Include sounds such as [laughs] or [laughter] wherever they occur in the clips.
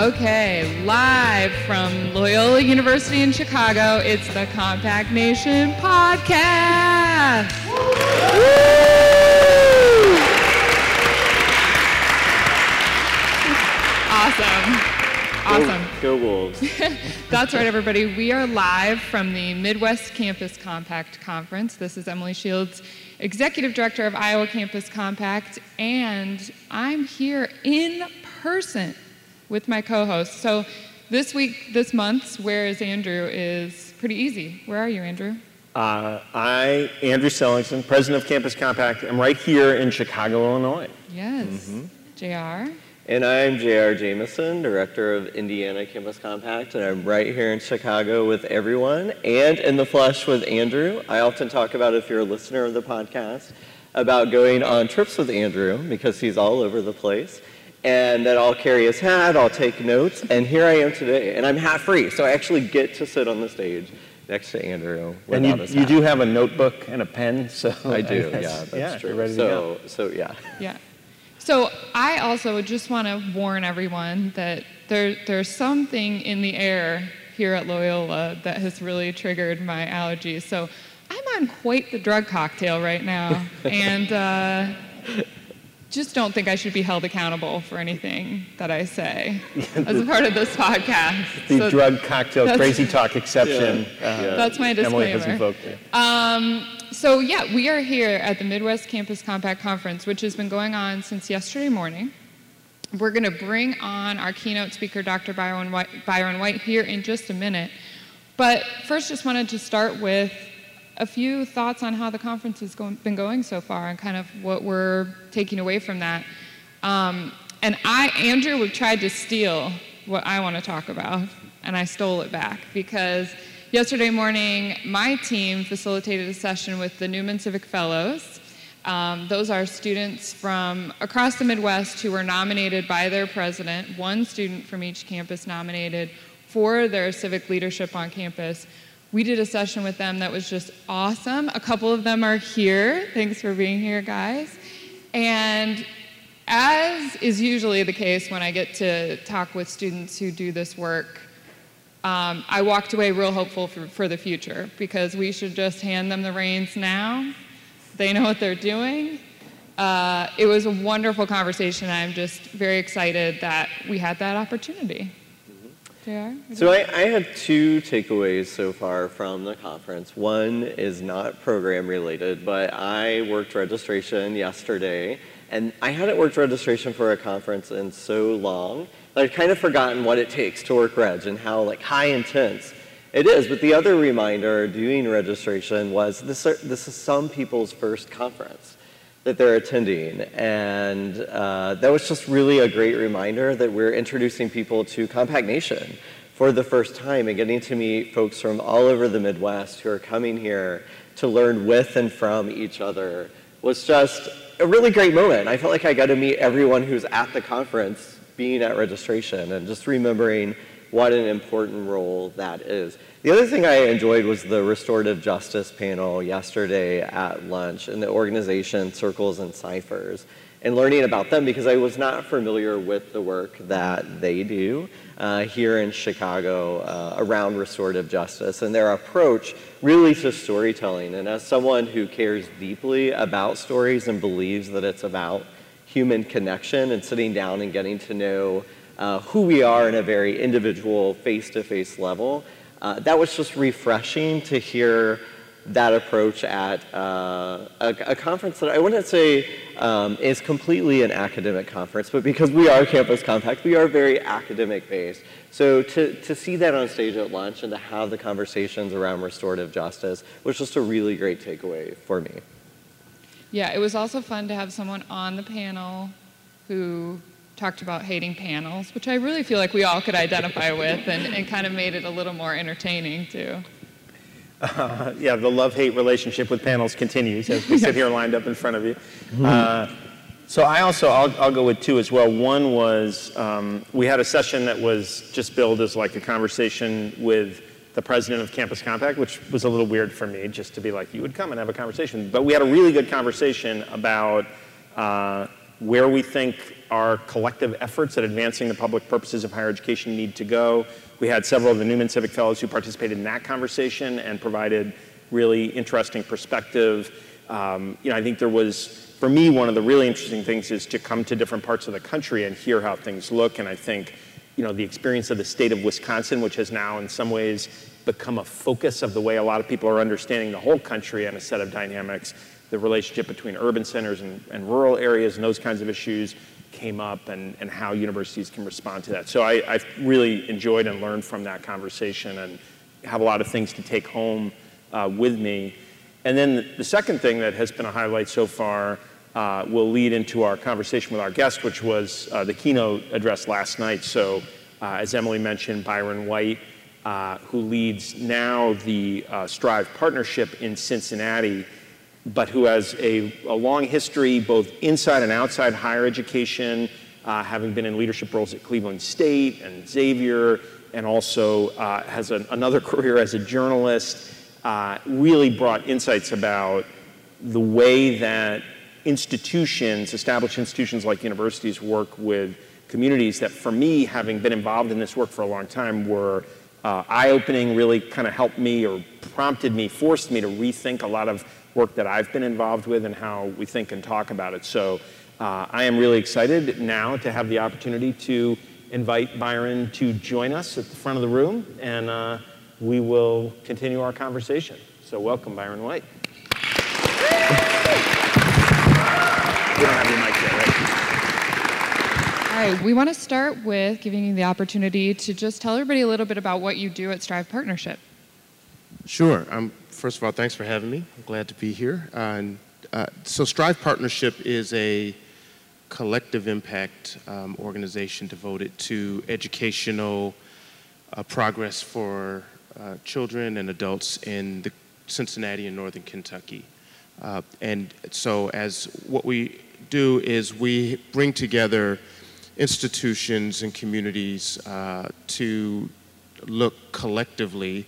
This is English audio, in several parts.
Okay, live from Loyola University in Chicago, it's the Compact Nation podcast. Woo! Awesome. Awesome. Go, go Wolves. [laughs] [laughs] That's right, everybody. We are live from the Midwest Campus Compact Conference. This is Emily Shields, Executive Director of Iowa Campus Compact, and I'm here in person with my co-host. So this week, this month's Where is Andrew is pretty easy. Where are you, Andrew? Uh, I, Andrew Seligsohn, President of Campus Compact, I'm right here in Chicago, Illinois. Yes. JR? And I'm JR Jamison, Director of Indiana Campus Compact, and I'm right here in Chicago with everyone and in the flesh with Andrew. I often talk about, if you're a listener of the podcast, about going on trips with Andrew because he's all over the place. And that I'll carry his hat, I'll take notes, and here I am today. And I'm hat free, so I actually get to sit on the stage next to Andrew And you, his you do have a notebook and a pen, so [laughs] I do, guess- [laughs] yeah, that's yeah, true. You're ready to go. so, so yeah. [laughs] Yeah. So I also just want to warn everyone that there, there's something in the air here at Loyola that has really triggered my allergies. So I'm on quite the drug cocktail right now, and uh, just don't think I should be held accountable for anything that I say [laughs] as a part of this podcast. The So drug cocktail crazy talk exception. Yeah. uh, That's my disclaimer. Emily has disclaimer. invoked it. Um, so yeah, we are here at the Midwest Campus Compact Conference, which has been going on since yesterday morning. We're going to bring on our keynote speaker, Dr. Byron White, Byron White, here in just a minute. But first, just wanted to start with a few thoughts on how the conference has been going so far and kind of what we're taking away from that. Um, and I, Andrew, tried to steal what I want to talk about, and I stole it back because yesterday morning my team facilitated a session with the Newman Civic Fellows. Um, those are students from across the Midwest who were nominated by their president, one student from each campus nominated for their civic leadership on campus. We did a session with them that was just awesome. A couple of them are here. Thanks for being here, guys. And as is usually the case when I get to talk with students who do this work, um, I walked away real hopeful for, for the future because we should just hand them the reins now. They know what they're doing. Uh, it was a wonderful conversation. I'm just very excited that we had that opportunity. JR? So I, I had two takeaways so far from the conference. One is not program related, but I worked registration yesterday, and I hadn't worked registration for a conference in so long that I'd kind of forgotten what it takes to work reg and how like high intense it is. But the other reminder doing registration was this, are, this is some people's first conference that they're attending. And uh, that was just really a great reminder that we're introducing people to Compact Nation for the first time and getting to meet folks from all over the Midwest who are coming here to learn with and from each other was just a really great moment. I felt like I got to meet everyone who's at the conference being at registration and just remembering what an important role that is. The other thing I enjoyed was the restorative justice panel yesterday at lunch and the organization Circles and Ciphers and learning about them because I was not familiar with the work that they do uh, here in Chicago uh, around restorative justice and their approach really to storytelling. And as someone who cares deeply about stories and believes that it's about human connection and sitting down and getting to know uh, who we are in a very individual, face-to-face level. Uh, that was just refreshing to hear that approach at uh, a, a conference that I wouldn't say um, is completely an academic conference, but because we are Campus Compact, we are very academic based. So to, to see that on stage at lunch and to have the conversations around restorative justice was just a really great takeaway for me. Yeah, it was also fun to have someone on the panel who talked about hating panels, which I really feel like we all could identify with and, and kind of made it a little more entertaining too. Uh, yeah, the love-hate relationship with panels continues as we sit [laughs] here lined up in front of you. Uh, so I also, I'll, I'll go with two as well. One was, um, we had a session that was just billed as like a conversation with the president of Campus Compact, which was a little weird for me, just to be like, you would come and have a conversation. But we had a really good conversation about uh, where we think our collective efforts at advancing the public purposes of higher education need to go. We had several of the Newman Civic Fellows who participated in that conversation and provided really interesting perspective. Um, you know, I think there was, for me, one of the really interesting things is to come to different parts of the country and hear how things look. And I think, you know, the experience of the state of Wisconsin, which has now in some ways become a focus of the way a lot of people are understanding the whole country and a set of dynamics, the relationship between urban centers and, and rural areas and those kinds of issues came up and, and how universities can respond to that. So I, I've really enjoyed and learned from that conversation and have a lot of things to take home uh, with me. And then the second thing that has been a highlight so far uh, will lead into our conversation with our guest, which was uh, the keynote address last night. So, uh, as Emily mentioned, Byron White, uh, who leads now the uh, Strive Partnership in Cincinnati, but who has a, a, long history both inside and outside higher education, uh, having been in leadership roles at Cleveland State and Xavier, and also has an, another [laughs] career as a journalist uh, really brought insights about the way that institutions, established institutions like universities, work with communities that, for me, having been involved in this work for a long time, were uh, eye opening, really kind of helped me or prompted me, forced me to rethink a lot of work that I've been involved with and how we think and talk about it. So uh, I am really excited now to have the opportunity to invite Byron to join us at the front of the room and uh, we will continue our conversation. So welcome, Byron White. You don't have your mic yet, right? All right, we want to start with giving you the opportunity to just tell everybody a little bit about what you do at Strive Partnership. Sure. Um, first of all, thanks for having me. I'm glad to be here. Uh, and, uh, so Strive Partnership is a collective impact um, organization devoted to educational uh, progress for uh, children and adults in the Cincinnati and Northern Kentucky. Uh, and so as what we do is we bring together institutions and communities uh, to look collectively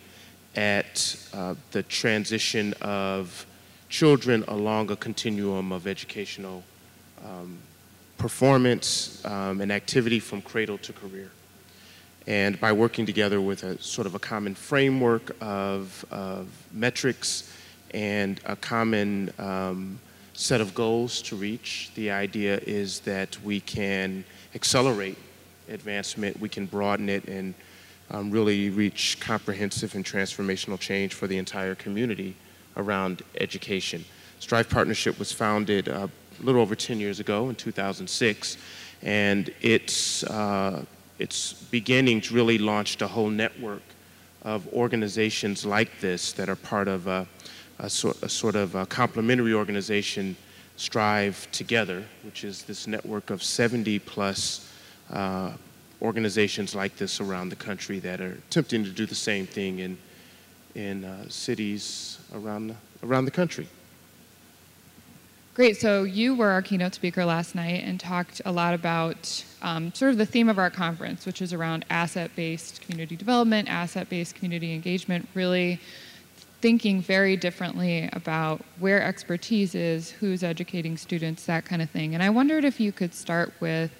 at uh, the transition of children along a continuum of educational um, performance um, and activity from cradle to career. And by working together with a sort of a common framework of, of metrics and a common um, set of goals to reach, the idea is that we can accelerate advancement, we can broaden it, and um, really reach comprehensive and transformational change for the entire community around education. Strive Partnership was founded uh, a little over 10 years ago in 2006, and it's uh, its beginnings really launched a whole network of organizations like this that are part of a, a, sort, a sort of a complementary organization, Strive Together, which is this network of 70 plus uh, organizations like this around the country that are attempting to do the same thing in, in uh, cities around the, around the country. Great. So you were our keynote speaker last night and talked a lot about um, sort of the theme of our conference, which is around asset-based community development, asset-based community engagement, really thinking very differently about where expertise is, who's educating students, that kind of thing. And I wondered if you could start with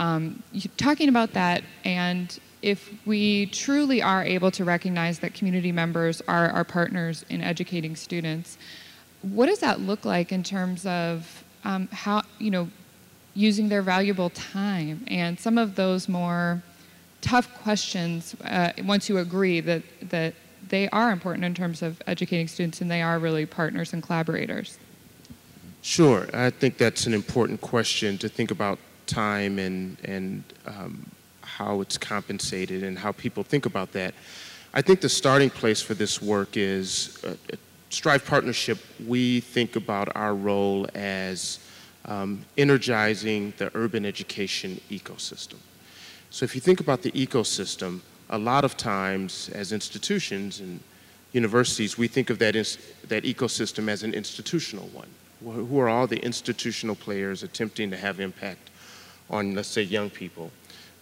um, talking about that and if we truly are able to recognize that community members are our partners in educating students, what does that look like in terms of um, how, you know, using their valuable time and some of those more tough questions uh, once you agree that, that they are important in terms of educating students and they are really partners and collaborators? Sure. I think that's an important question to think about time and, and um, how it's compensated and how people think about that. I think the starting place for this work is uh, Strive Partnership, we think about our role as um, energizing the urban education ecosystem. So if you think about the ecosystem, a lot of times as institutions and universities, we think of that, that ecosystem as an institutional one. Who are all the institutional players attempting to have impact on, let's say, young people?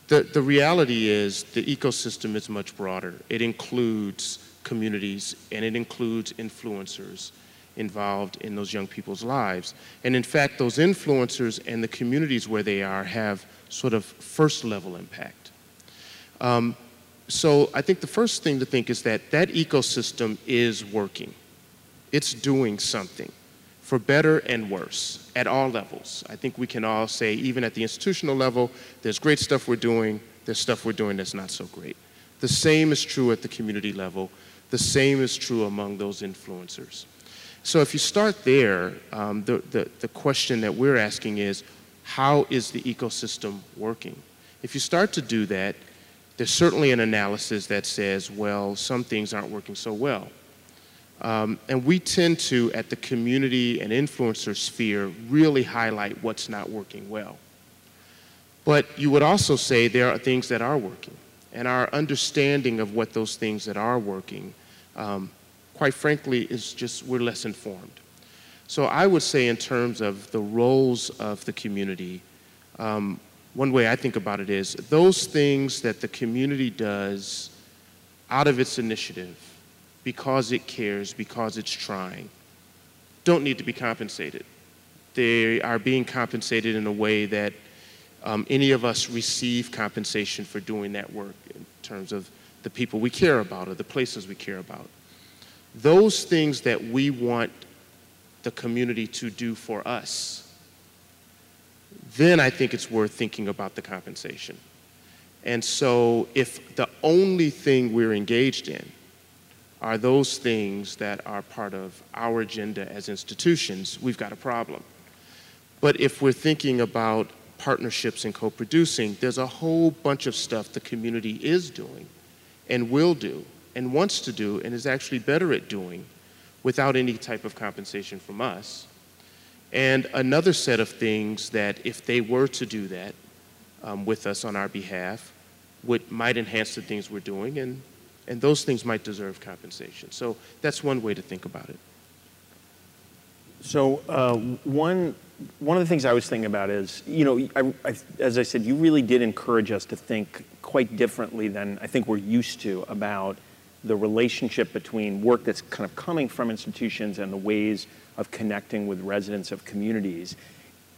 The, the reality is the ecosystem is much broader. It includes communities, and it includes influencers, involved in those young people's lives. And in fact, those influencers and the communities where they are have sort of first level impact. Um, so I think the first thing to think is that that ecosystem is working. It's doing something for better and worse at all levels. I think we can all say, even at the institutional level, there's great stuff we're doing, there's stuff we're doing that's not so great. The same is true at the community level. The same is true among those influencers. So if you start there, um, the, the, the question that we're asking is, how is the ecosystem working? If you start to do that, there's certainly an analysis that says, well, some things aren't working so well. Um, and we tend to, at the community and influencer sphere, really highlight what's not working well. But you would also say there are things that are working. And our understanding of what those things that are working, um, quite frankly, is just we're less informed. So I would say, in terms of the roles of the community, um, one way I think about it is those things that the community does out of its initiative, because it cares, because it's trying, don't need to be compensated. They are being compensated in a way that um, any of us receive compensation for doing that work in terms of the people we care about or the places we care about. Those things that we want the community to do for us then I think it's worth thinking about the compensation. And so if the only thing we're engaged in are those things that are part of our agenda as institutions, we've got a problem. But if we're thinking about partnerships and co-producing, there's a whole bunch of stuff the community is doing and will do and wants to do and is actually better at doing without any type of compensation from us and another set of things that if they were to do that um, with us on our behalf, would, might enhance the things we're doing, and, and those things might deserve compensation. So that's one way to think about it. So uh, one, one of the things I was thinking about is, you know, I, I, as I said, you really did encourage us to think quite differently than I think we're used to about the relationship between work that's kind of coming from institutions and the ways of connecting with residents of communities.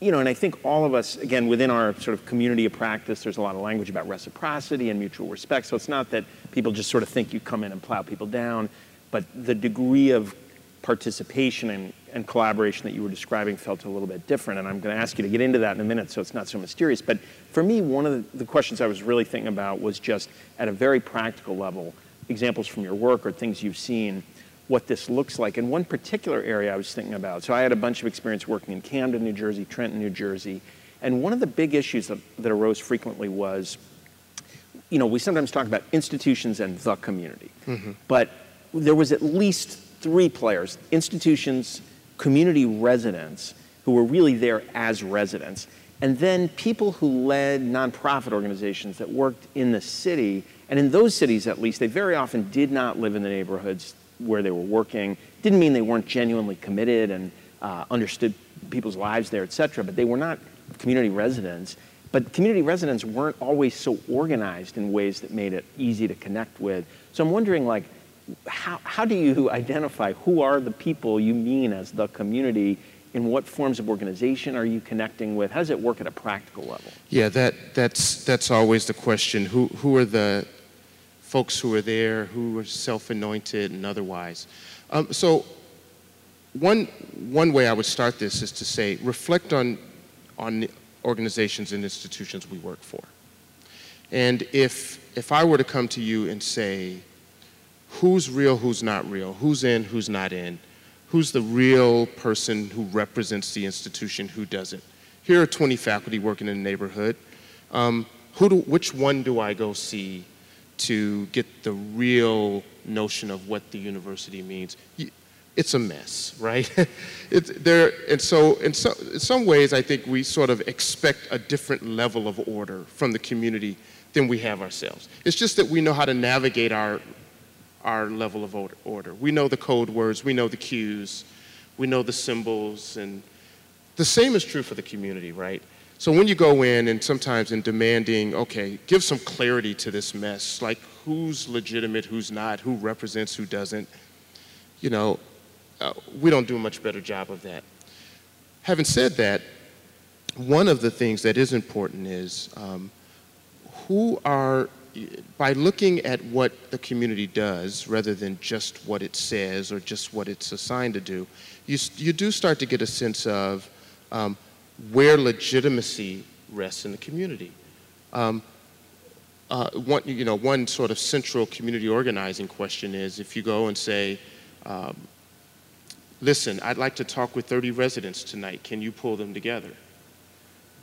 You know, and I think all of us, again, within our sort of community of practice, there's a lot of language about reciprocity and mutual respect. So it's not that people just sort of think you come in and plow people down, but the degree of participation and, and collaboration that you were describing felt a little bit different. And I'm going to ask you to get into that in a minute so it's not so mysterious. But for me, one of the, the questions I was really thinking about was just at a very practical level, examples from your work or things you've seen what this looks like. And one particular area I was thinking about, so I had a bunch of experience working in Camden, New Jersey, Trenton, New Jersey, and one of the big issues that, that arose frequently was, you know, we sometimes talk about institutions and the community, mm-hmm. but there was at least three players, institutions, community residents, who were really there as residents, and then people who led nonprofit organizations that worked in the city, and in those cities at least, they very often did not live in the neighborhoods where they were working. Didn't mean they weren't genuinely committed and uh, understood people's lives there, et cetera, but they were not community residents. But community residents weren't always so organized in ways that made it easy to connect with. So I'm wondering, like, how, how do you identify who are the people you mean as the community? In what forms of organization are you connecting with? How does it work at a practical level? Yeah, that, that's, that's always the question. Who, who are the, folks who are there who are self-anointed and otherwise. Um, so one, one way I would start this is to say, reflect on, on organizations and institutions we work for. And if, if I were to come to you and say, who's real, who's not real, who's in, who's not in, who's the real person who represents the institution, who doesn't. Here are 20 faculty working in the neighborhood. Um, who do, which one do I go see to get the real notion of what the university means, it's a mess, [laughs] right? there, and so in, so in some ways, I think we sort of expect a different level of order from the community than we have ourselves. It's just that we know how to navigate our, our level of order. We know the code words, we know the cues, we know the symbols, and the same is true for the community, right? So when you go in and sometimes in demanding, okay, give some clarity to this mess, like who's legitimate, who's not, who represents, who doesn't, you know, uh, we don't do a much better job of that. Having said that, one of the things that is important is um, who are, by looking at what the community does rather than just what it says or just what it's assigned to do, you, you do start to get a sense of um, where legitimacy rests in the community. Um, uh, one, you know, one sort of central community organizing question is if you go and say, um, listen, I'd like to talk with 30 residents tonight, can you pull them together?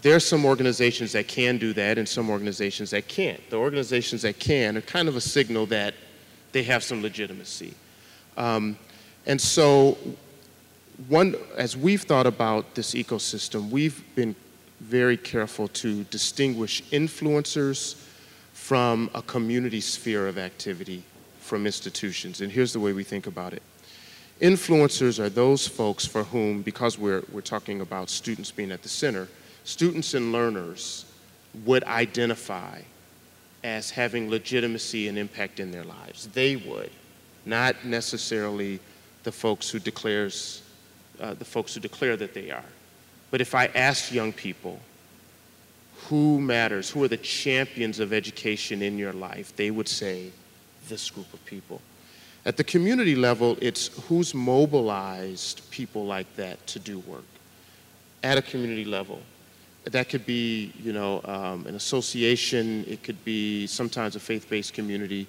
There are some organizations that can do that and some organizations that can't. The organizations that can are kind of a signal that they have some legitimacy. Um, and so one, as we've thought about this ecosystem, we've been very careful to distinguish influencers from a community sphere of activity from institutions. And here's the way we think about it. Influencers are those folks for whom, because we're, we're talking about students being at the center, students and learners would identify as having legitimacy and impact in their lives. They would, not necessarily the folks who declares, uh, the folks who declare that they are. But if I ask young people, who matters? Who are the champions of education in your life? They would say, this group of people. At the community level, it's who's mobilized people like that to do work at a community level. That could be, you know, um, an association. It could be sometimes a faith-based community.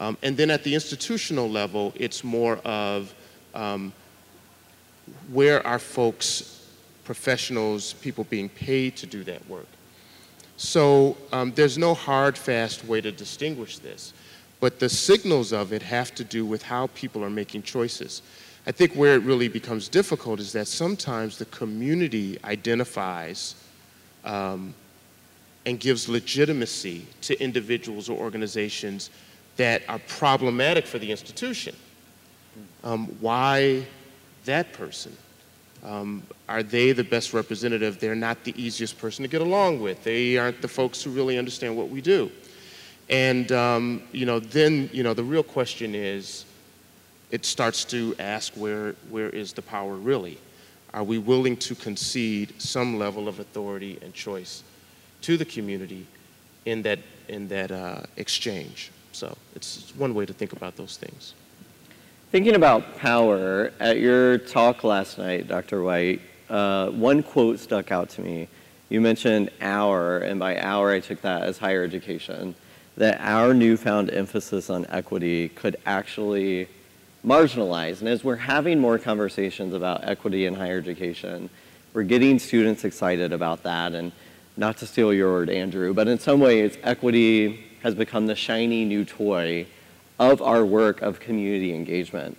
Um, and then at the institutional level, it's more of um, where are folks, professionals, people being paid to do that work. So um, there's no hard, fast way to distinguish this. But the signals of it have to do with how people are making choices. I think where it really becomes difficult is that sometimes the community identifies um, and gives legitimacy to individuals or organizations that are problematic for the institution. Um, why that person? Um, are they the best representative? They're not the easiest person to get along with. They aren't the folks who really understand what we do. And, um, you know, then, you know, the real question is, it starts to ask where, where is the power really? Are we willing to concede some level of authority and choice to the community in that, in that uh, exchange? So it's one way to think about those things. Thinking about power, at your talk last night, Dr. White, uh, one quote stuck out to me. You mentioned our, and by our I took that as higher education, that our newfound emphasis on equity could actually marginalize. And as we're having more conversations about equity in higher education, we're getting students excited about that. And not to steal your word, Andrew, but in some ways, equity has become the shiny new toy of our work of community engagement.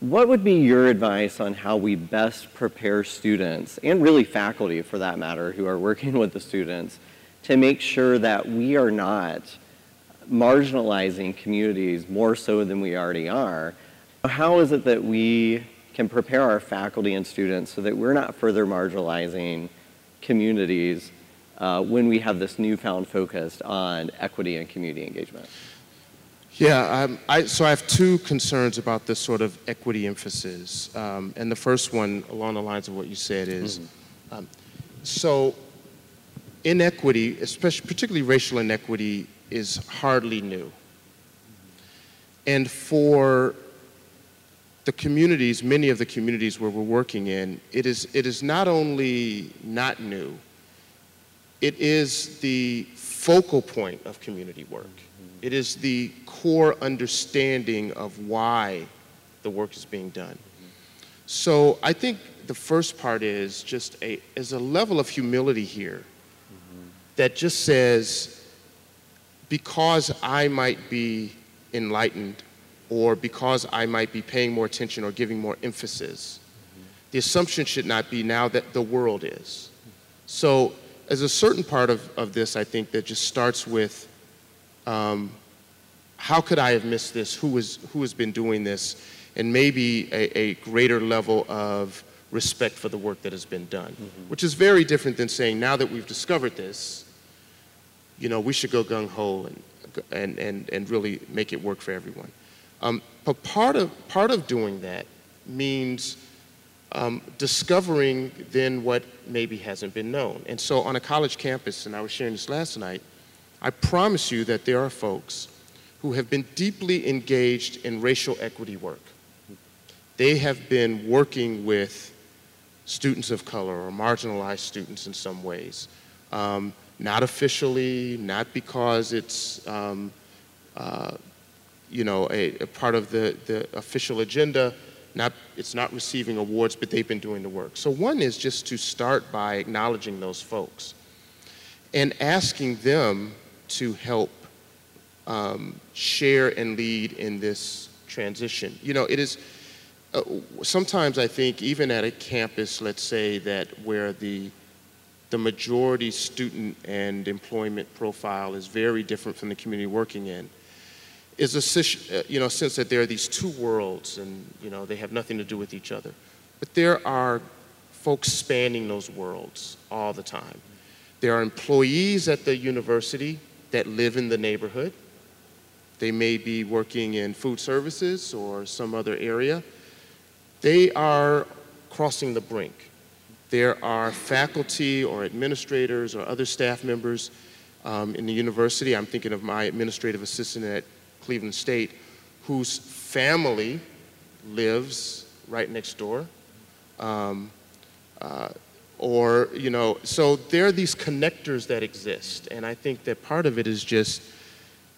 What would be your advice on how we best prepare students, and really faculty for that matter, who are working with the students, to make sure that we are not marginalizing communities more so than we already are? How is it that we can prepare our faculty and students so that we're not further marginalizing communities uh, when we have this newfound focus on equity and community engagement? Yeah, um, I, so I have two concerns about this sort of equity emphasis. Um, and the first one, along the lines of what you said, is mm-hmm. um, so inequity, especially particularly racial inequity, is hardly new. And for the communities, many of the communities where we're working in, it is, it is not only not new, it is the focal point of community work. It is the core understanding of why the work is being done. So I think the first part is just a, is a level of humility here that just says, because I might be enlightened or because I might be paying more attention or giving more emphasis, the assumption should not be now that the world is. So as a certain part of, of this, I think that just starts with um, how could I have missed this? Who, is, who has been doing this? And maybe a, a greater level of respect for the work that has been done, mm-hmm. which is very different than saying, now that we've discovered this, you know, we should go gung ho and, and, and, and really make it work for everyone. Um, but part of, part of doing that means um, discovering then what maybe hasn't been known. And so on a college campus, and I was sharing this last night, I promise you that there are folks who have been deeply engaged in racial equity work. They have been working with students of color or marginalized students in some ways. Um, not officially, not because it's um, uh, you know, a, a, part of the, the official agenda. Not, it's not receiving awards, but they've been doing the work. So one is just to start by acknowledging those folks and asking them to help um, share and lead in this transition. You know, it is, uh, sometimes I think even at a campus, let's say that where the the majority student and employment profile is very different from the community working in is a uh, you know, sense that there are these two worlds and you know, they have nothing to do with each other. But there are folks spanning those worlds all the time. There are employees at the university that live in the neighborhood. They may be working in food services or some other area. They are crossing the brink. There are faculty or administrators or other staff members um, in the university. I'm thinking of my administrative assistant at Cleveland State, whose family lives right next door. Um, uh, or, you know, so there are these connectors that exist. And I think that part of it is just,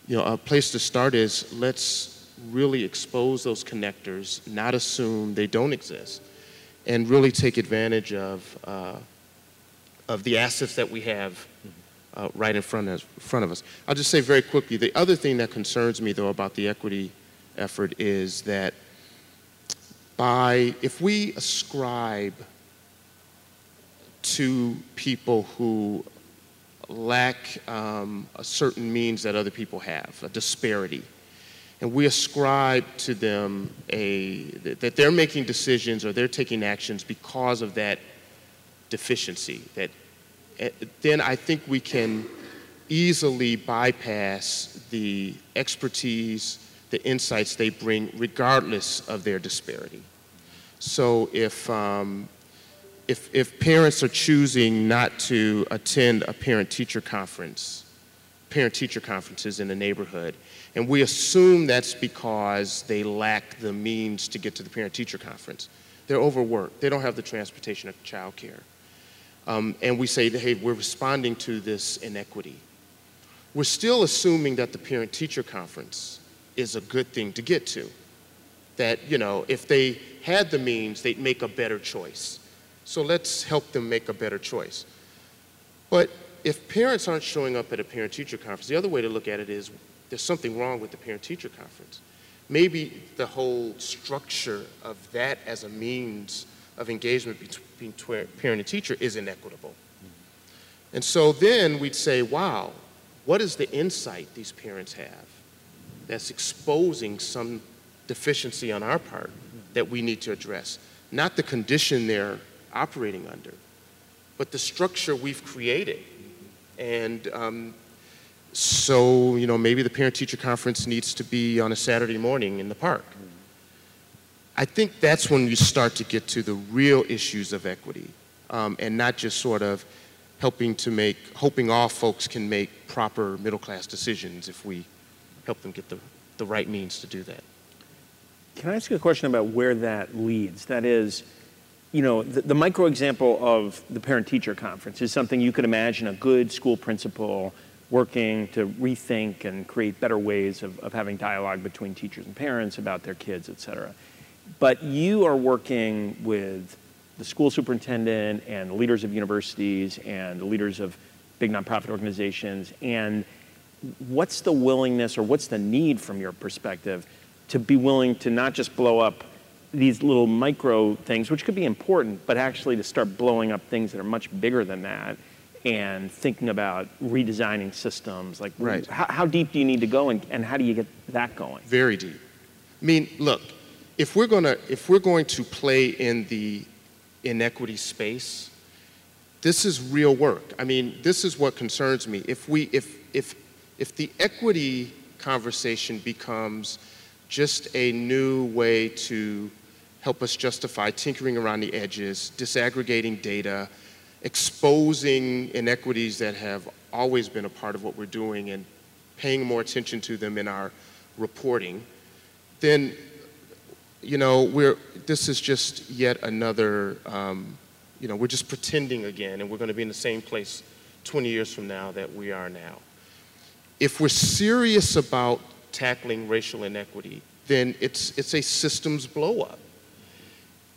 you know, a place to start is let's really expose those connectors, not assume they don't exist, and really take advantage of, uh, of the assets that we have uh, right in front of, front of us. I'll just say very quickly, the other thing that concerns me though about the equity effort is that by, if we ascribe to people who lack um, a certain means that other people have, a disparity, and we ascribe to them a, that they're making decisions or they're taking actions because of that deficiency, that Eh, then I think we can easily bypass the expertise, the insights they bring, regardless of their disparity. So if, um, if, if parents are choosing not to attend a parent-teacher conference, parent-teacher conferences in the neighborhood, and we assume that's because they lack the means to get to the parent-teacher conference. They're overworked. They don't have the transportation or childcare um, and we say, hey, we're responding to this inequity. We're still assuming that the parent-teacher conference is a good thing to get to. That, you know, if they had the means, they'd make a better choice. So let's help them make a better choice. But if parents aren't showing up at a parent-teacher conference, the other way to look at it is there's something wrong with the parent-teacher conference. Maybe the whole structure of that as a means of engagement between parent and teacher is inequitable. And so then we'd say, wow, what is the insight these parents have that's exposing some deficiency on our part that we need to address? Not the condition they're operating under, but the structure we've created. And um, so, you know, maybe the parent teacher conference needs to be on a Saturday morning in the park. I think that's when you start to get to the real issues of equity um, and not just sort of helping to make, hoping all folks can make proper middle class decisions if we help them get the, the right means to do that. Can I ask you a question about where that leads? That is, you know, the, the micro example of the parent teacher conference is something you could imagine a good school principal working to rethink and create better ways of, of having dialogue between teachers and parents about their kids, et cetera. But you are working with the school superintendent and leaders of universities and leaders of big nonprofit organizations. And what's the willingness or what's the need from your perspective to be willing to not just blow up these little micro things, which could be important, but actually to start blowing up things that are much bigger than that and thinking about redesigning systems? Like, right. how, how deep do you need to go and, and how do you get that going? Very deep. I mean, look, if we're going to if we're going to play in the inequity space, this is real work. I mean, this is what concerns me. If we if if if the equity conversation becomes just a new way to help us justify tinkering around the edges, disaggregating data, exposing inequities that have always been a part of what we're doing and paying more attention to them in our reporting, then you know we're this is just yet another um, you know we're just pretending again and we're going to be in the same place 20 years from now that we are now. If we're serious about tackling racial inequity then it's it's a systems blow up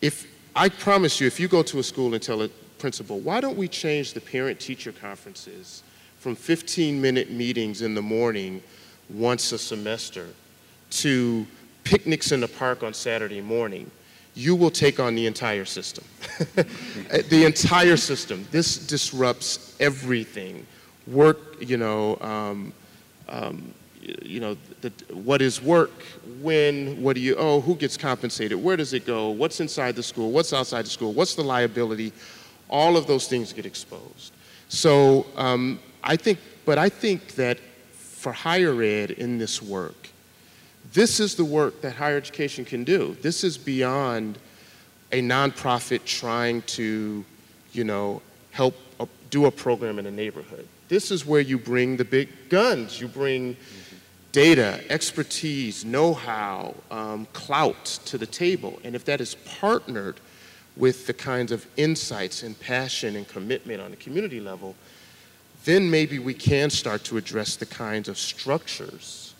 if i promise you if you go to a school and tell a principal why don't we change the parent teacher conferences from 15 minute meetings in the morning once a semester to picnics in the park on Saturday morning, you will take on the entire system. [laughs] the entire system. This disrupts everything. Work, you know, um, um, you know, the, what is work, when, what do you owe, who gets compensated, where does it go, what's inside the school, what's outside the school, what's the liability, all of those things get exposed. So um, I think, but I think that for higher ed in this work, this is the work that higher education can do. This is beyond a nonprofit trying to, you know, help do a program in a neighborhood. This is where you bring the big guns. You bring data, expertise, know-how, um, clout to the table. And if that is partnered with the kinds of insights and passion and commitment on a community level, then maybe we can start to address the kinds of structures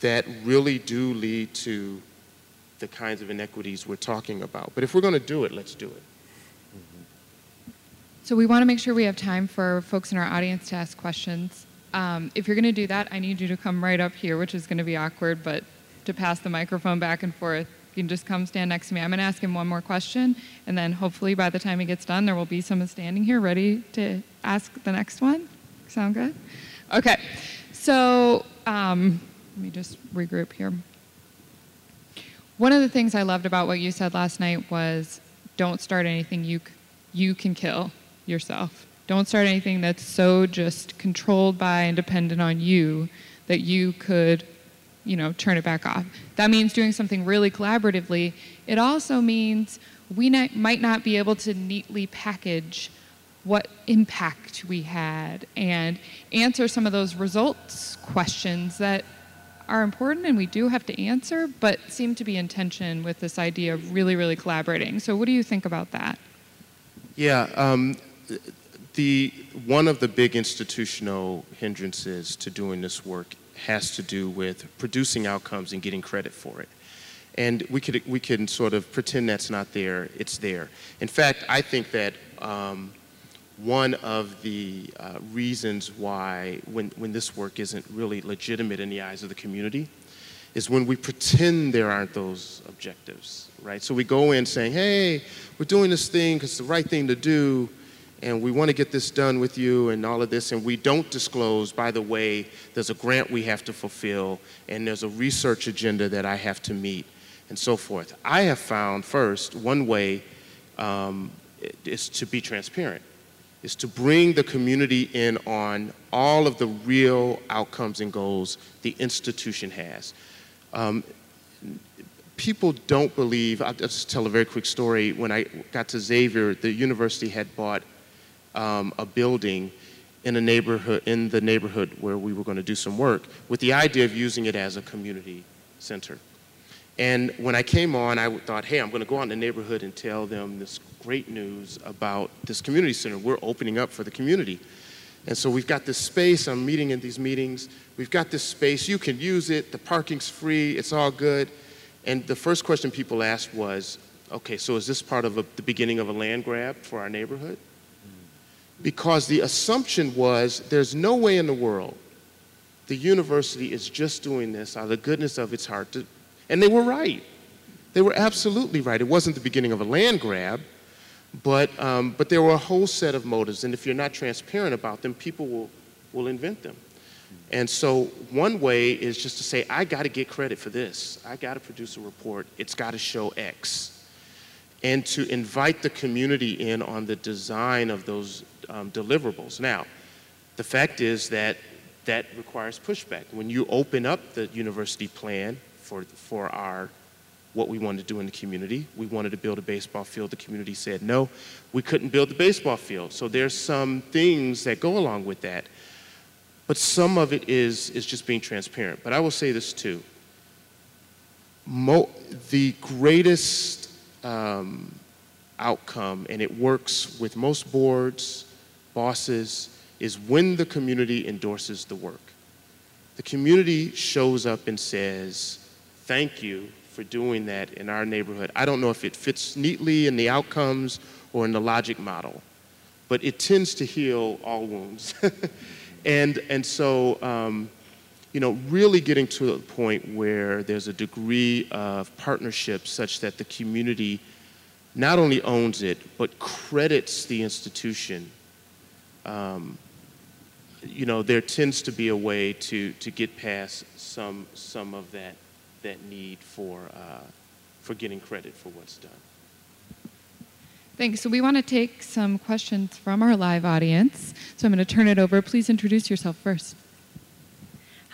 that really do lead to the kinds of inequities we're talking about. But if we're going to do it, let's do it. So we want to make sure we have time for folks in our audience to ask questions. Um, if you're going to do that, I need you to come right up here, which is going to be awkward, but to pass the microphone back and forth, you can just come stand next to me. I'm going to ask him one more question, and then hopefully by the time he gets done, there will be someone standing here ready to ask the next one. Sound good? Okay. So um, let me just regroup here. One of the things I loved about what you said last night was don't start anything you, you can kill yourself. Don't start anything that's so just controlled by and dependent on you that you could, you know, turn it back off. That means doing something really collaboratively. It also means we not, might not be able to neatly package what impact we had and answer some of those results questions that are important and we do have to answer, but seem to be in tension with this idea of really, really collaborating. So, what do you think about that? Yeah, um, the one of the big institutional hindrances to doing this work has to do with producing outcomes and getting credit for it. And we could we can sort of pretend that's not there. It's there. In fact, I think that. Um, one of the uh, reasons why when, when this work isn't really legitimate in the eyes of the community is when we pretend there aren't those objectives, right? So we go in saying, hey, we're doing this thing because it's the right thing to do, and we want to get this done with you and all of this, and we don't disclose, by the way, there's a grant we have to fulfill, and there's a research agenda that I have to meet, and so forth. I have found, first, one way um, is to be transparent is to bring the community in on all of the real outcomes and goals the institution has. Um, people don't believe, I'll just tell a very quick story. When I got to Xavier, the university had bought um, a building in a neighborhood, in the neighborhood where we were going to do some work with the idea of using it as a community center. And when I came on, I thought, hey, I'm going to go out in the neighborhood and tell them this great news about this community center. We're opening up for the community. And so we've got this space. I'm meeting in these meetings. We've got this space. You can use it. The parking's free. It's all good. And the first question people asked was, okay, so is this part of a, the beginning of a land grab for our neighborhood? Because the assumption was there's no way in the world the university is just doing this out of the goodness of its heart to and they were right. They were absolutely right. It wasn't the beginning of a land grab, but, um, but there were a whole set of motives. And if you're not transparent about them, people will, will invent them. And so one way is just to say, I got to get credit for this. I got to produce a report. It's got to show X. And to invite the community in on the design of those um, deliverables. Now, the fact is that that requires pushback. When you open up the university plan, for, for our what we wanted to do in the community. We wanted to build a baseball field. The community said no, we couldn't build the baseball field. So there's some things that go along with that. But some of it is, is just being transparent. But I will say this too. Mo- the greatest um, outcome, and it works with most boards, bosses, is when the community endorses the work. The community shows up and says, Thank you for doing that in our neighborhood. I don't know if it fits neatly in the outcomes or in the logic model, but it tends to heal all wounds. [laughs] and, and so, um, you know, really getting to a point where there's a degree of partnership such that the community not only owns it, but credits the institution. Um, you know, there tends to be a way to, to get past some, some of that that need for, uh, for getting credit for what's done. Thanks. So we want to take some questions from our live audience. So I'm going to turn it over. Please introduce yourself first.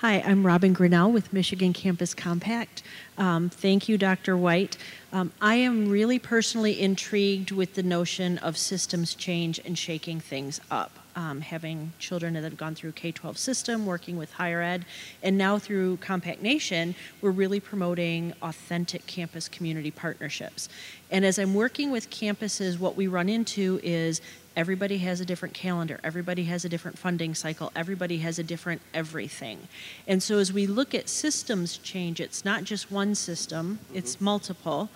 Hi, I'm Robin Grinnell with Michigan Campus Compact. Um, thank you, Dr. White. Um, I am really personally intrigued with the notion of systems change and shaking things up um, having children that have gone through K-12 system, working with higher ed, and now through Compact Nation, we're really promoting authentic campus community partnerships. And as I'm working with campuses, what we run into is everybody has a different calendar, everybody has a different funding cycle, everybody has a different everything. And so as we look at systems change, it's not just one system, mm-hmm. it's multiple.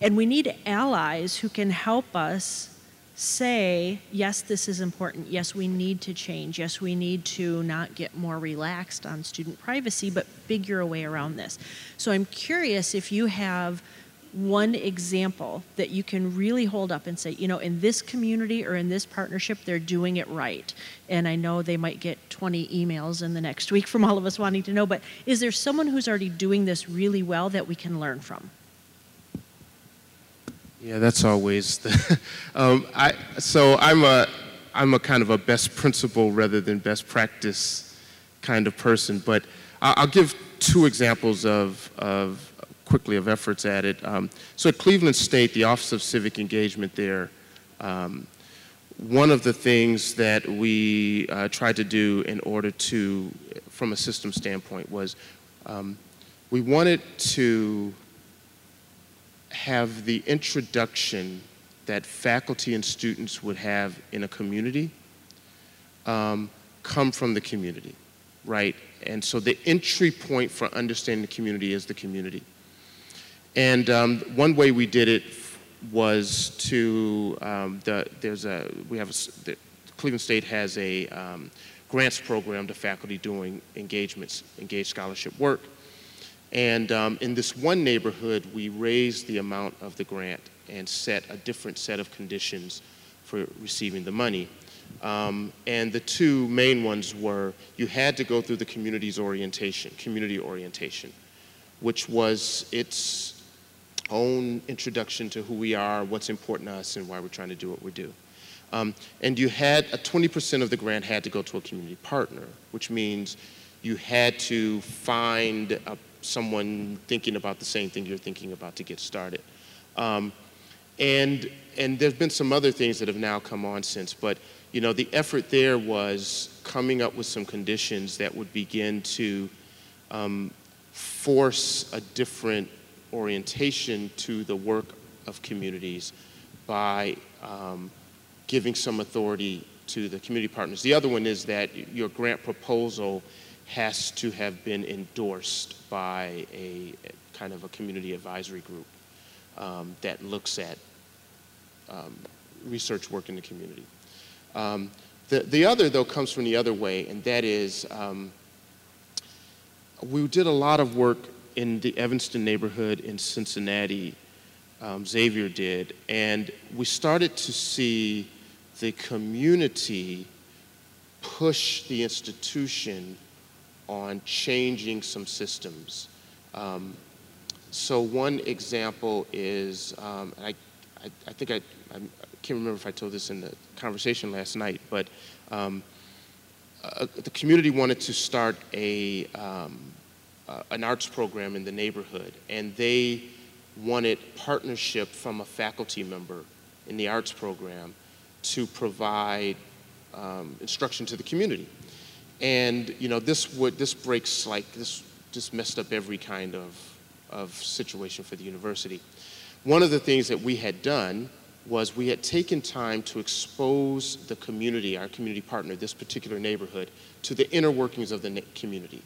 And we need allies who can help us say, yes, this is important. Yes, we need to change. Yes, we need to not get more relaxed on student privacy, but figure a way around this. So I'm curious if you have one example that you can really hold up and say, you know, in this community or in this partnership, they're doing it right. And I know they might get 20 emails in the next [laughs] week from all of us wanting to know, but is there someone who's already doing this really well that we can learn from? Yeah, that's always the. [laughs] um, I, so I'm a, I'm a kind of a best principle rather than best practice kind of person. But I'll give two examples of, of quickly of efforts at it. Um, so at Cleveland State, the Office of Civic Engagement there, um, one of the things that we uh, tried to do in order to, from a system standpoint, was um, we wanted to have the introduction that faculty and students would have in a community um, come from the community, right? And so the entry point for understanding the community is the community. And um, one way we did it was to, um, the, there's a, we have a, the, Cleveland State has a um, grants program to faculty doing engagements, engaged scholarship work. And um, in this one neighborhood, we raised the amount of the grant and set a different set of conditions for receiving the money. Um, and the two main ones were you had to go through the community's orientation, community orientation, which was its own introduction to who we are, what's important to us, and why we're trying to do what we do. Um, and you had a 20% of the grant had to go to a community partner, which means you had to find a someone thinking about the same thing you're thinking about to get started. Um, and, and there's been some other things that have now come on since, but you know, the effort there was coming up with some conditions that would begin to um, force a different orientation to the work of communities by um, giving some authority to the community partners. The other one is that your grant proposal has to have been endorsed by a, kind of a community advisory group um, that looks at um, research work in the community. Um, the, the other, though, comes from the other way, and that is um, we did a lot of work in the Evanston neighborhood in Cincinnati, um, Xavier did, and we started to see the community push the institution on changing some systems. Um, so one example is, um, I, I, I, think I, I can't remember if I told this in the conversation last night, but um, uh, the community wanted to start a, uh, an arts program in the neighborhood, and they wanted partnership from a faculty member in the arts program to provide um, instruction to the community. And you know, this would this breaks like this just messed up every kind of, of situation for the university. One of the things that we had done was we had taken time to expose the community, our community partner, this particular neighborhood, to the inner workings of the community.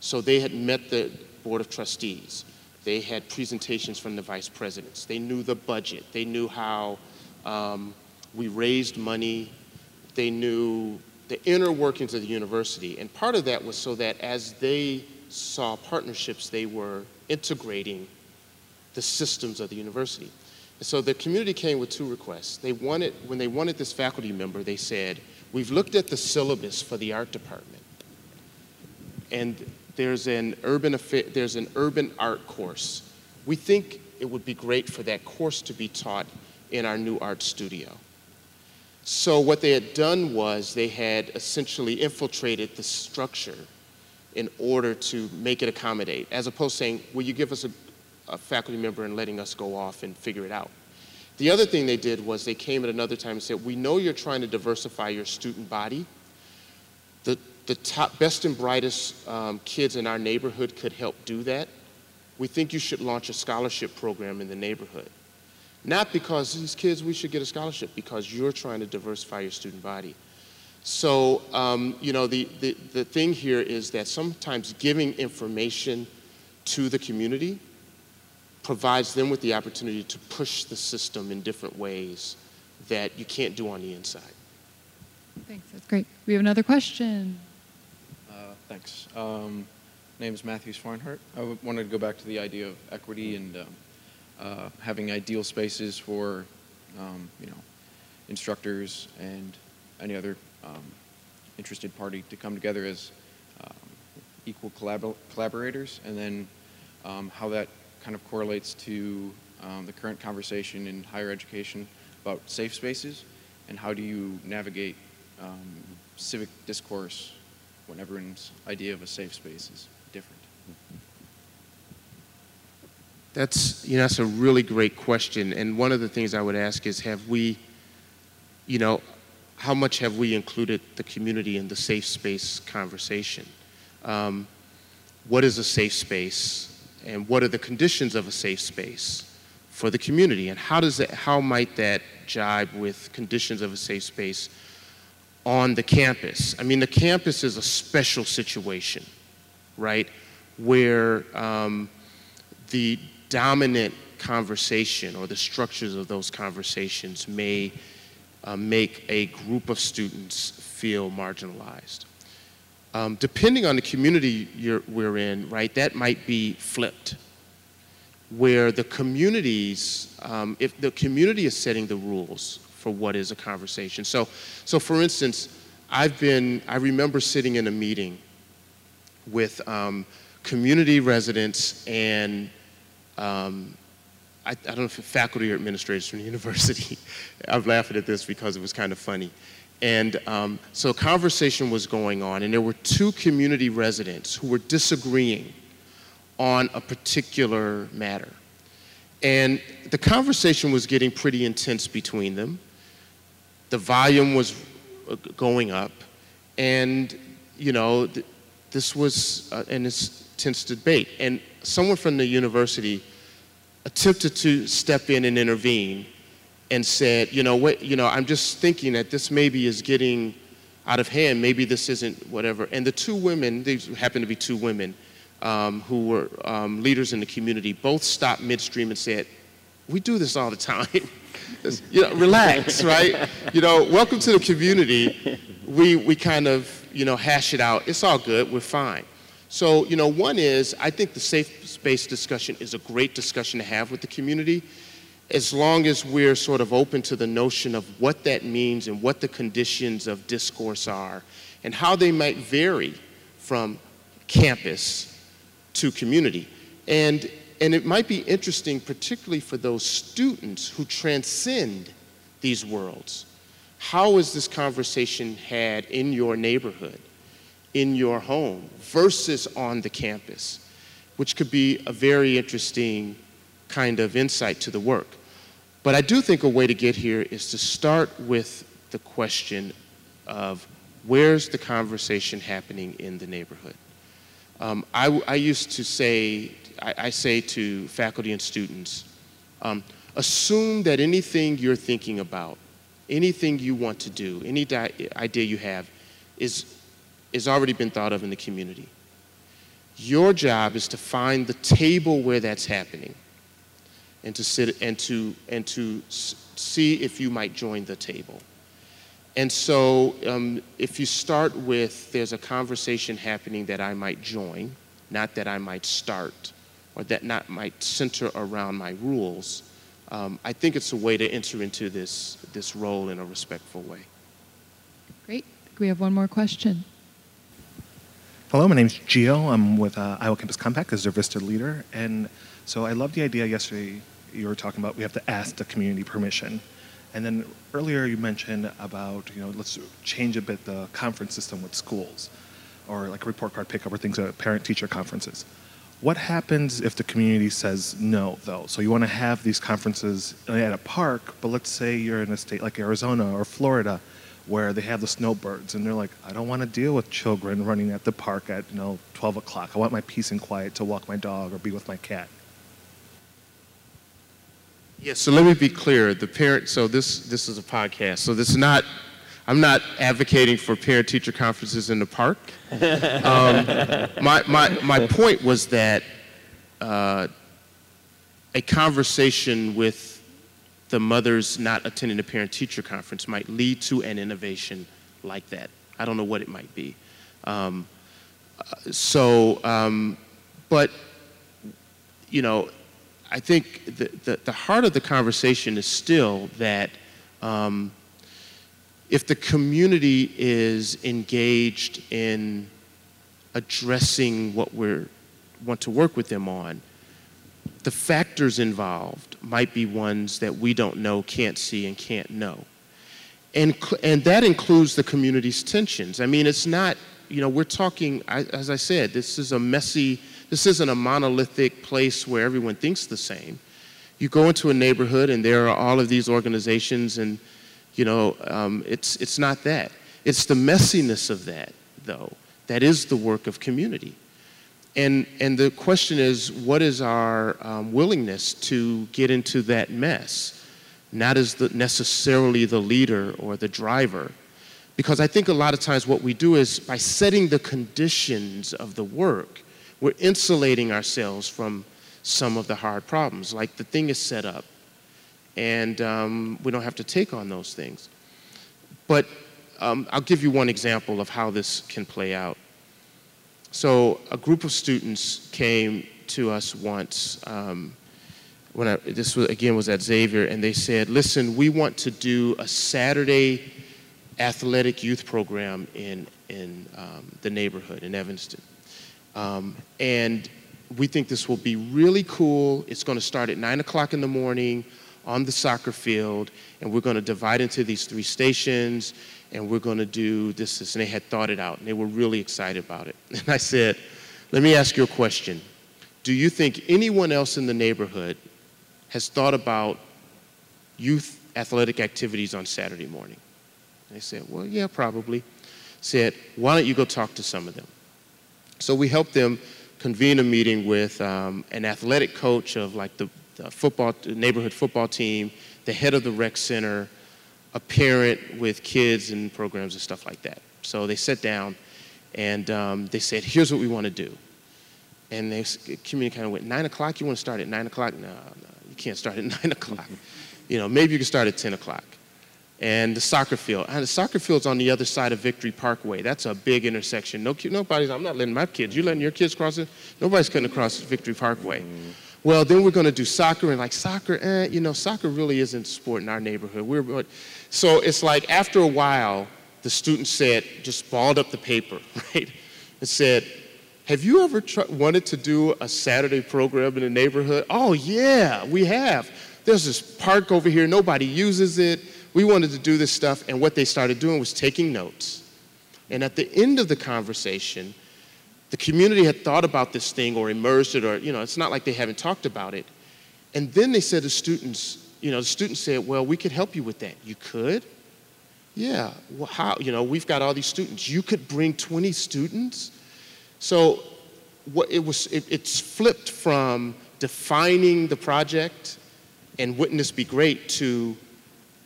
So they had met the Board of Trustees. They had presentations from the vice presidents. They knew the budget. They knew how um, we raised money. They knew the inner workings of the university. And part of that was so that as they saw partnerships, they were integrating the systems of the university. And so the community came with two requests. They wanted, when they wanted this faculty member, they said, we've looked at the syllabus for the art department. And there's an urban, there's an urban art course. We think it would be great for that course to be taught in our new art studio. So what they had done was they had essentially infiltrated the structure in order to make it accommodate, as opposed to saying, will you give us a, a faculty member and letting us go off and figure it out. The other thing they did was they came at another time and said, we know you're trying to diversify your student body. The, the top, best and brightest um, kids in our neighborhood could help do that. We think you should launch a scholarship program in the neighborhood. Not because these kids, we should get a scholarship, because you're trying to diversify your student body. So, um, you know, the, the, the thing here is that sometimes giving information to the community provides them with the opportunity to push the system in different ways that you can't do on the inside. Thanks, that's great. We have another question. Uh, thanks. Um, name is Matthew Swinehart. I wanted to go back to the idea of equity and um, uh, having ideal spaces for, um, you know, instructors and any other um, interested party to come together as um, equal collabor collaborators, and then um, how that kind of correlates to um, the current conversation in higher education about safe spaces, and how do you navigate civic discourse when everyone's idea of a safe space is different. That's, you know, that's a really great question. And one of the things I would ask is have we, you know, how much have we included the community in the safe space conversation? Um, what is a safe space? And what are the conditions of a safe space for the community? And how, does that, how might that jibe with conditions of a safe space on the campus? I mean, the campus is a special situation, right? Where um, the dominant conversation or the structures of those conversations may uh, make a group of students feel marginalized. Um, depending on the community we're in, right, that might be flipped, where the communities, um, if the community is setting the rules for what is a conversation. So, so for instance, I've been, I remember sitting in a meeting with um, community residents and um, I, I, don't know if faculty or administrators from the [laughs] university. I'm laughing at this because it was kind of funny. And um, so a conversation was going on, and there were two community residents who were disagreeing on a particular matter. And the conversation was getting pretty intense between them. The volume was uh, going up, and you know, th this was uh, an intense debate. And someone from the university attempted to step in and intervene and said, you know, what, you know, I'm just thinking that this maybe is getting out of hand. Maybe this isn't whatever. And the two women, these happen to be two women um, who were um, leaders in the community, both stopped midstream and said, we do this all the time. [laughs] you know, relax, right? You know, welcome to the community. We, we kind of, you know, hash it out. It's all good. We're fine. So, you know, one is I think the safe space discussion is a great discussion to have with the community as long as we're sort of open to the notion of what that means and what the conditions of discourse are and how they might vary from campus to community. And, and it might be interesting, particularly for those students who transcend these worlds. How is this conversation had in your neighborhood? in your home versus on the campus, which could be a very interesting kind of insight to the work. But I do think a way to get here is to start with the question of where's the conversation happening in the neighborhood? Um, I, I, used to say, I, I, say to faculty and students, um, assume that anything you're thinking about, anything you want to do, any idea you have, is, is already been thought of in the community. Your job is to find the table where that's happening and to sit and to and to see if you might join the table. And so, um, if you start with there's a conversation happening that I might join, not that I might start, or that not might center around my rules, um, I think it's a way to enter into this this role in a respectful way. Great. We have one more question. Hello, my name is Gio. I'm with uh, Iowa Campus Compact as their Vista leader, and so I love the idea yesterday you were talking about we have to ask the community permission. And then earlier you mentioned about, you know, let's change a bit the conference system with schools or like report card pickup or things like parent teacher conferences. What happens if the community says no, though? So you want to have these conferences at a park, but let's say you're in a state like Arizona or Florida where they have the snowbirds and they're like, I don't want to deal with children running at the park at, you know, 12 o'clock. I want my peace and quiet to walk my dog or be with my cat. Yes, so let me be clear. The parent, so this, this is a podcast. So this is not, I'm not advocating for parent teacher conferences in the park. [laughs] Um, my, my, my point was that uh, a conversation with the mothers not attending the parent teacher conference might lead to an innovation like that. I don't know what it might be. Um, so, um, but, you know, I think the, the, the, heart of the conversation is still that um, if the community is engaged in addressing what we want to work with them on, the factors involved might be ones that we don't know, can't see, and can't know. And, and that includes the community's tensions. I mean, it's not, you know, we're talking, as I said, this is a messy this isn't a monolithic place where everyone thinks the same. You go into a neighborhood and there are all of these organizations, and you know, um, it's, it's not that. It's the messiness of that, though, that is the work of community. And, and the question is, what is our um, willingness to get into that mess? Not as the, necessarily the leader or the driver. Because I think a lot of times what we do is by setting the conditions of the work, we're insulating ourselves from some of the hard problems. Like the thing is set up, and um, we don't have to take on those things. But um, I'll give you one example of how this can play out. So a group of students came to us once. Um, when I, this was, again was at Xavier, and they said, "Listen, we want to do a Saturday athletic youth program in in um, the neighborhood in Evanston." Um, and we think this will be really cool. It's going to start at 9 o'clock in the morning on the soccer field, and we're going to divide into these three stations, and we're going to do this, this. And they had thought it out, and they were really excited about it. [laughs] And I said, Let me ask you a question. Do you think anyone else in the neighborhood has thought about youth athletic activities on Saturday morning? And they said, Well, yeah, probably. Said, Why don't you go talk to some of them? So we helped them convene a meeting with um, an athletic coach of like the, the football neighborhood football team, the head of the rec center, a parent with kids and programs and stuff like that. So they sat down and um, they said, "Here's what we want to do." And they community kind of went, nine o'clock. You want to start at nine o'clock? No, no, you can't start at [laughs] nine o'clock. You know, maybe you can start at ten o'clock and the soccer field. And the soccer field's on the other side of Victory Parkway. That's a big intersection. No, nobody's, I'm not letting my kids, You're letting your kids cross it? Nobody's going across Victory Parkway. Mm. Well, then we're going to do soccer, and like soccer, eh, you know, soccer really isn't sport in our neighborhood. We're, so it's like after a while, the student said, just balled up the paper, [laughs] right? And said, have you ever tr- wanted to do a Saturday program in the neighborhood? Oh, yeah, we have. There's this park over here, nobody uses it we wanted to do this stuff, and what they started doing was taking notes. And at the end of the conversation, the community had thought about this thing or emerged it, or, you know, it's not like they haven't talked about it. And then they said to students, you know, the students said, well, we could help you with that. You could? Yeah. Well, how? You know, we've got all these students. You could bring 20 students? So what it was, it, it's flipped from defining the project and wouldn't this be great to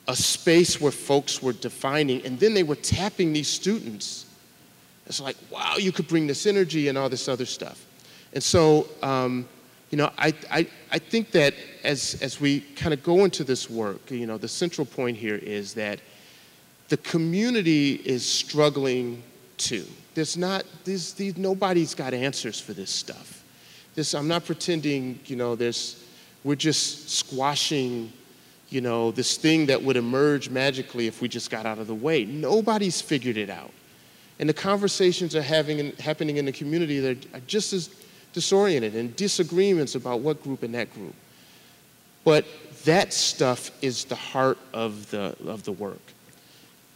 a space where folks were defining and then they were tapping these students. It's like, wow, you could bring this energy and all this other stuff. And so, um, you know, I, I, I think that as, as we kind of go into this work, you know, the central point here is that the community is struggling too. There's not, there's, these, nobody's got answers for this stuff. This, I'm not pretending, you know, there's, we're just squashing, you know, this thing that would emerge magically if we just got out of the way. Nobody's figured it out. And the conversations are having, happening in the community that are just as disoriented and disagreements about what group and that group. But that stuff is the heart of the, of the work.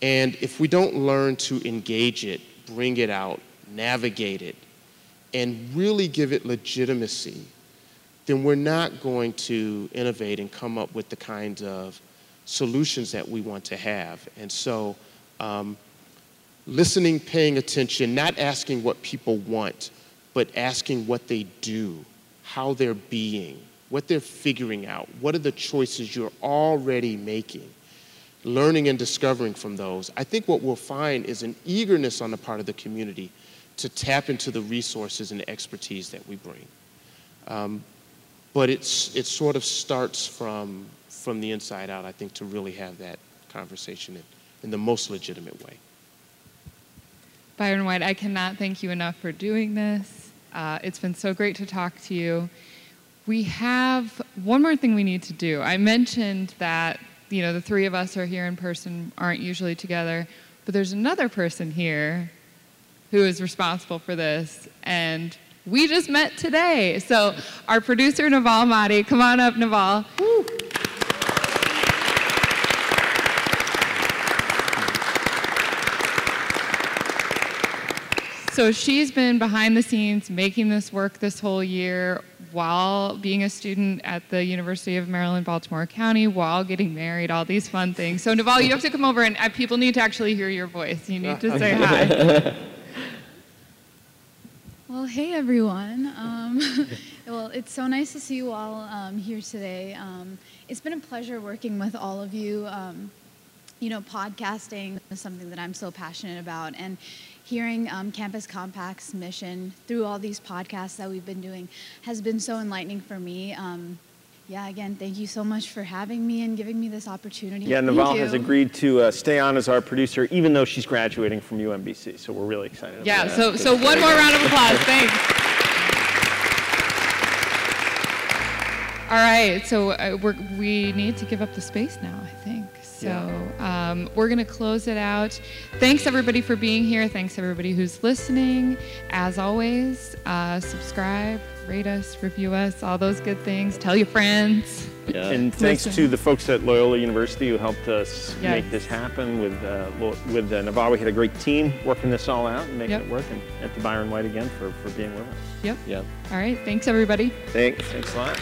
And if we don't learn to engage it, bring it out, navigate it, and really give it legitimacy, then we're not going to innovate and come up with the kinds of solutions that we want to have. And so, um, listening, paying attention, not asking what people want, but asking what they do, how they're being, what they're figuring out, what are the choices you're already making, learning and discovering from those. I think what we'll find is an eagerness on the part of the community to tap into the resources and expertise that we bring. Um, but it's, it sort of starts from, from the inside out, I think, to really have that conversation in, in the most legitimate way. Byron White, I cannot thank you enough for doing this. Uh, it's been so great to talk to you. We have one more thing we need to do. I mentioned that you know the three of us are here in person, aren't usually together, but there's another person here who is responsible for this, and we just met today. So our producer Naval Mahdi, come on up, Naval. Woo. So she's been behind the scenes making this work this whole year while being a student at the University of Maryland, Baltimore County, while getting married, all these fun things. So Naval, you have to come over and uh, people need to actually hear your voice. You need to say hi. [laughs] Well, hey everyone. Um, [laughs] well, it's so nice to see you all um, here today. Um, it's been a pleasure working with all of you. Um, you know, podcasting is something that I'm so passionate about, and hearing um, Campus Compact's mission through all these podcasts that we've been doing has been so enlightening for me. Um, yeah, again, thank you so much for having me and giving me this opportunity. Yeah, Naval has agreed to uh, stay on as our producer, even though she's graduating from UMBC. So we're really excited. Yeah. So, so one more round of applause. Thanks. All right. So uh, we're, we need to give up the space now. I think. So um, we're going to close it out. Thanks everybody for being here. Thanks everybody who's listening. As always, uh, subscribe, rate us, review us, all those good things. Tell your friends. Yeah. And thanks Listen. to the folks at Loyola University who helped us yes. make this happen. With uh, with uh, Naval, we had a great team working this all out and making yep. it work. And at the Byron White again for, for being with us. Yep. Yep. All right. Thanks everybody. Thanks. Thanks a lot.